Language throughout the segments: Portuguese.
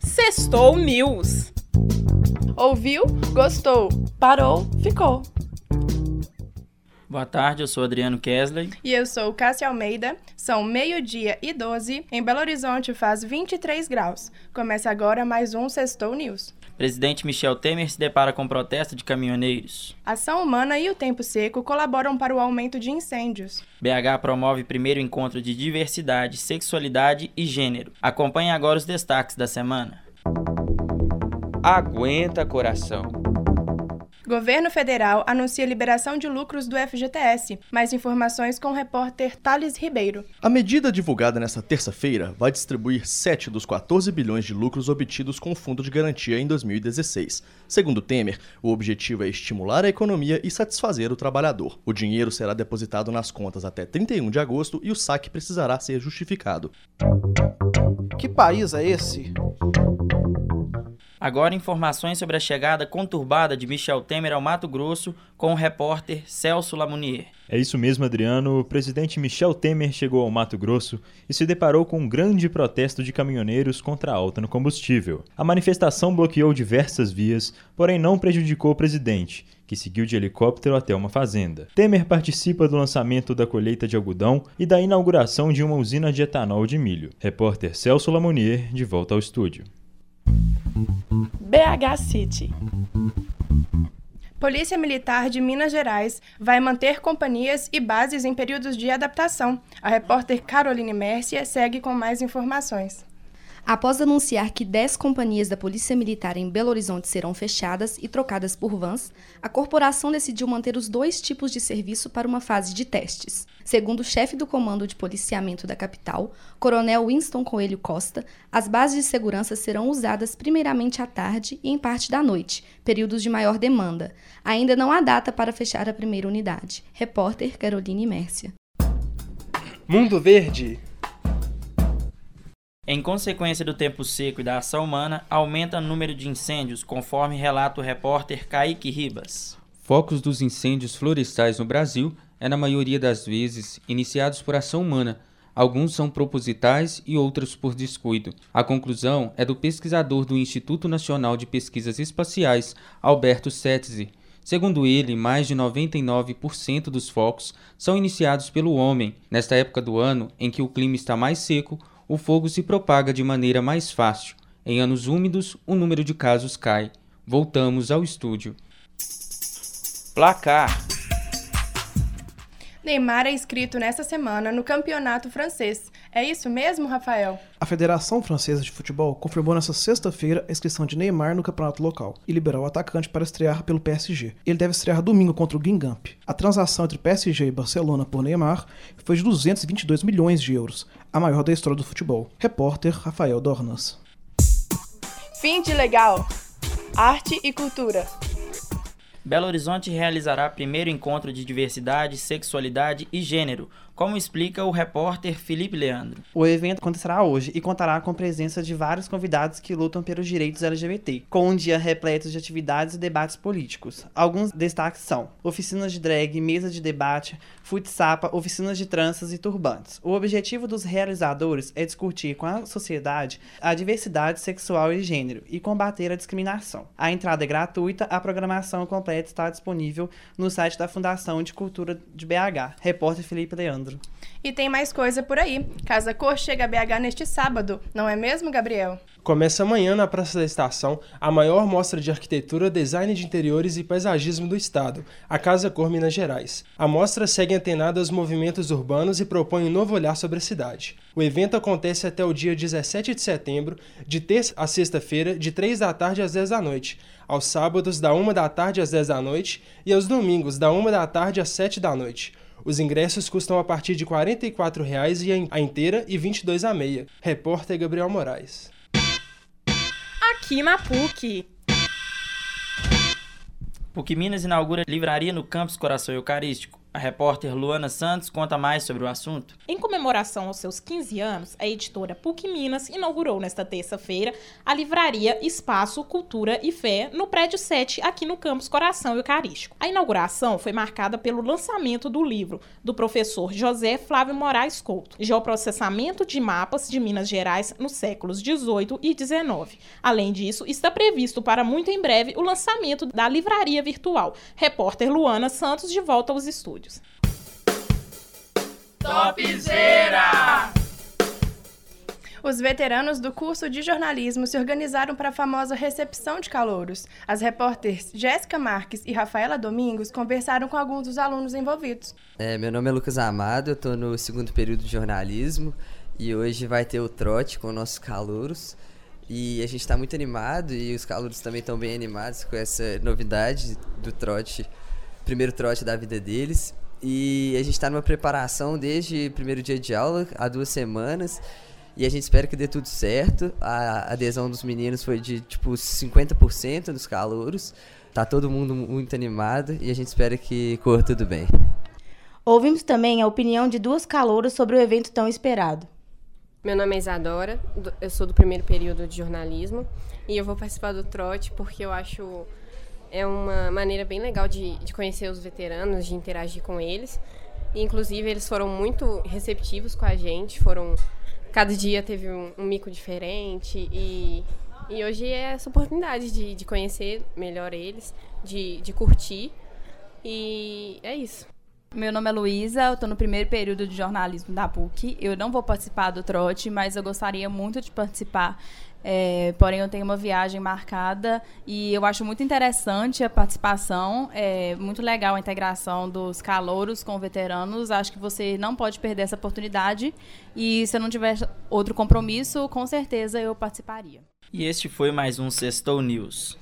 Sextou News. Ouviu? Gostou? Parou? Ficou. Boa tarde, eu sou Adriano Kesley. E eu sou Cássia Almeida. São meio-dia e 12. Em Belo Horizonte faz 23 graus. Começa agora mais um Sextou News. Presidente Michel Temer se depara com protesto de caminhoneiros. Ação humana e o tempo seco colaboram para o aumento de incêndios. BH promove primeiro encontro de diversidade, sexualidade e gênero. Acompanhe agora os destaques da semana. Aguenta coração. Governo Federal anuncia liberação de lucros do FGTS. Mais informações com o repórter Thales Ribeiro. A medida divulgada nesta terça-feira vai distribuir 7 dos 14 bilhões de lucros obtidos com o Fundo de Garantia em 2016. Segundo Temer, o objetivo é estimular a economia e satisfazer o trabalhador. O dinheiro será depositado nas contas até 31 de agosto e o saque precisará ser justificado. Que país é esse? Agora informações sobre a chegada conturbada de Michel Temer ao Mato Grosso com o repórter Celso Lamounier. É isso mesmo, Adriano. O presidente Michel Temer chegou ao Mato Grosso e se deparou com um grande protesto de caminhoneiros contra a alta no combustível. A manifestação bloqueou diversas vias, porém não prejudicou o presidente, que seguiu de helicóptero até uma fazenda. Temer participa do lançamento da colheita de algodão e da inauguração de uma usina de etanol de milho. Repórter Celso Lamounier, de volta ao estúdio. BH City. Polícia Militar de Minas Gerais vai manter companhias e bases em períodos de adaptação. A repórter Caroline Mércia segue com mais informações. Após anunciar que 10 companhias da Polícia Militar em Belo Horizonte serão fechadas e trocadas por vans, a corporação decidiu manter os dois tipos de serviço para uma fase de testes. Segundo o chefe do Comando de Policiamento da capital, Coronel Winston Coelho Costa, as bases de segurança serão usadas primeiramente à tarde e em parte da noite, períodos de maior demanda. Ainda não há data para fechar a primeira unidade. Repórter Caroline Mércia. Mundo Verde. Em consequência do tempo seco e da ação humana, aumenta o número de incêndios, conforme relata o repórter Kaique Ribas. Focos dos incêndios florestais no Brasil é, na maioria das vezes, iniciados por ação humana. Alguns são propositais e outros por descuido. A conclusão é do pesquisador do Instituto Nacional de Pesquisas Espaciais, Alberto Setzi. Segundo ele, mais de 99% dos focos são iniciados pelo homem. Nesta época do ano, em que o clima está mais seco, o fogo se propaga de maneira mais fácil. Em anos úmidos, o número de casos cai. Voltamos ao estúdio. Placar. Neymar é inscrito nesta semana no campeonato francês. É isso mesmo, Rafael? A Federação Francesa de Futebol confirmou nesta sexta-feira a inscrição de Neymar no campeonato local e liberou o atacante para estrear pelo PSG. Ele deve estrear domingo contra o Guingamp. A transação entre PSG e Barcelona por Neymar foi de 222 milhões de euros, a maior da história do futebol. Repórter Rafael Dornas. Fim de legal. Arte e cultura. Belo Horizonte realizará primeiro encontro de diversidade, sexualidade e gênero, como explica o repórter Felipe Leandro. O evento acontecerá hoje e contará com a presença de vários convidados que lutam pelos direitos LGBT, com um dia repleto de atividades e debates políticos. Alguns destaques são oficinas de drag, mesa de debate, futsapa, oficinas de tranças e turbantes. O objetivo dos realizadores é discutir com a sociedade a diversidade sexual e gênero e combater a discriminação. A entrada é gratuita, a programação completa está disponível no site da Fundação de Cultura de BH. Repórter Felipe Leandro. Leandro. E tem mais coisa por aí. Casa Cor chega a BH neste sábado, não é mesmo, Gabriel? Começa amanhã na Praça da Estação a maior mostra de arquitetura, design de interiores e paisagismo do estado, a Casa Cor Minas Gerais. A mostra segue antenada aos movimentos urbanos e propõe um novo olhar sobre a cidade. O evento acontece até o dia 17 de setembro, de terça a sexta-feira, de 3 da tarde às 10 da noite, aos sábados da 1 da tarde às 10 da noite e aos domingos da 1 da tarde às 7 da noite. Os ingressos custam a partir de R$ 44,00 a inteira e R$ 22 a meia. Repórter Gabriel Moraes. Aqui na PUC. PUC Minas inaugura livraria no campus Coração Eucarístico. A repórter Luana Santos conta mais sobre o assunto. Em comemoração aos seus 15 anos, a editora PUC Minas inaugurou nesta terça-feira a livraria Espaço, Cultura e Fé no prédio 7, aqui no campus Coração Eucarístico. A inauguração foi marcada pelo lançamento do livro do professor José Flávio Moraes Couto, Geoprocessamento de Mapas de Minas Gerais nos séculos 18 e 19. Além disso, está previsto para muito em breve o lançamento da livraria virtual. Repórter Luana Santos de volta aos estúdios. Topzera! Os veteranos do curso de jornalismo se organizaram para a famosa recepção de calouros. As repórteres Jéssica Marques e Rafaela Domingos conversaram com alguns dos alunos envolvidos. É, meu nome é Lucas Amado, eu estou no segundo período de jornalismo e hoje vai ter o trote com nossos calouros. E a gente está muito animado e os calouros também estão bem animados com essa novidade do trote, primeiro trote da vida deles. E a gente está numa preparação desde o primeiro dia de aula, há duas semanas. E a gente espera que dê tudo certo. A adesão dos meninos foi de tipo 50% dos calouros. Tá todo mundo muito animado e a gente espera que corra tudo bem. Ouvimos também a opinião de duas calouras sobre o evento tão esperado. Meu nome é Isadora, eu sou do primeiro período de jornalismo e eu vou participar do trote porque eu acho é uma maneira bem legal de, de conhecer os veteranos, de interagir com eles. E, inclusive, eles foram muito receptivos com a gente, foram cada dia teve um, um mico diferente e, e hoje é essa oportunidade de, de conhecer melhor eles, de, de curtir e é isso. Meu nome é Luísa, eu estou no primeiro período de jornalismo da PUC. Eu não vou participar do trote, mas eu gostaria muito de participar. É, porém, eu tenho uma viagem marcada e eu acho muito interessante a participação. É muito legal a integração dos calouros com veteranos. Acho que você não pode perder essa oportunidade. E se eu não tiver outro compromisso, com certeza eu participaria. E este foi mais um Sextou News.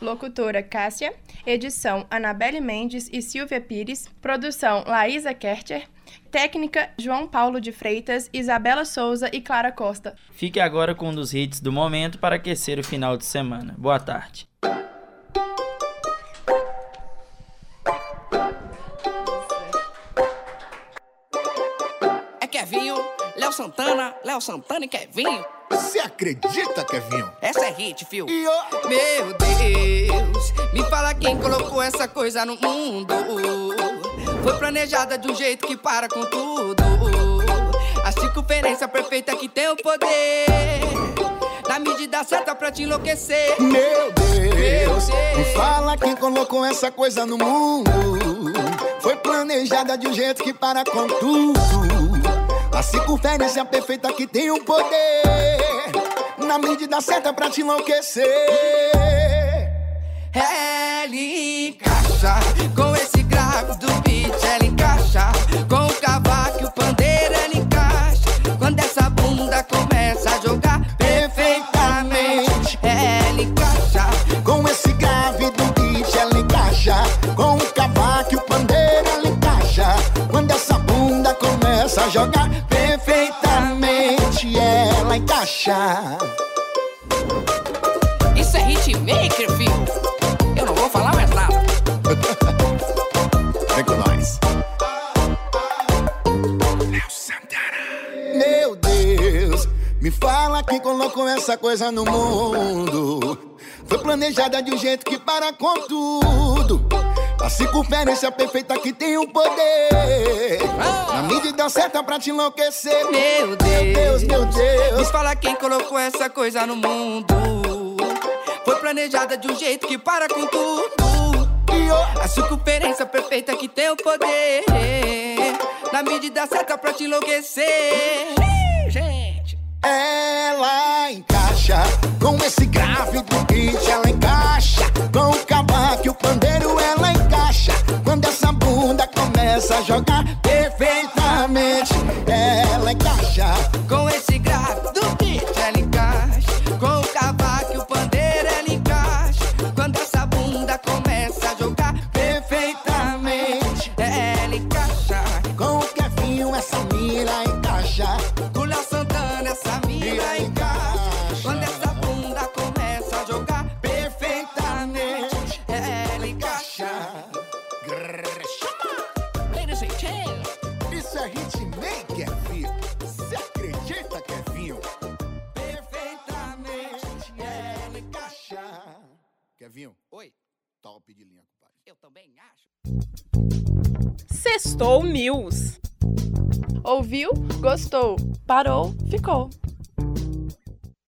Locutora Cássia, edição Anabelle Mendes e Silvia Pires, produção Laísa Kercher, técnica João Paulo de Freitas, Isabela Souza e Clara Costa. Fique agora com um dos hits do momento para aquecer o final de semana. Boa tarde. É Kevinho, Léo Santana, Léo Santana e Kevinho. Você acredita, Kevinho? Essa é hit, fio. Meu Deus, me fala quem colocou essa coisa no mundo. Foi planejada de um jeito que para com tudo. A circunferência perfeita que tem o poder. Na medida certa pra te enlouquecer. Meu Deus, me fala quem colocou essa coisa no mundo. Foi planejada de um jeito que para com tudo. A circunferência perfeita que tem o poder. Na medida certa pra te enlouquecer. Ela encaixa com esse grave do beat, ela encaixa com o cavaco e o pandeiro, ela encaixa. Quando essa bunda começa a jogar perfeitamente, ela encaixa com esse grave do beat, ela encaixa com o cavaco e o pandeiro, ela encaixa. Quando essa bunda começa a jogar perfeitamente, ela encaixa. Me fala quem colocou essa coisa no mundo. Foi planejada de um jeito que para com tudo. A circunferência perfeita que tem o poder. Na medida certa pra te enlouquecer. Meu Deus, meu Deus. Me fala quem colocou essa coisa no mundo. Foi planejada de um jeito que para com tudo. A circunferência perfeita que tem o poder. Na medida certa pra te enlouquecer. Ela encaixa com esse grave do beat, ela encaixa Top de linha, compadre. Eu também acho. Sextou News. Ouviu? Gostou? Parou? Ficou.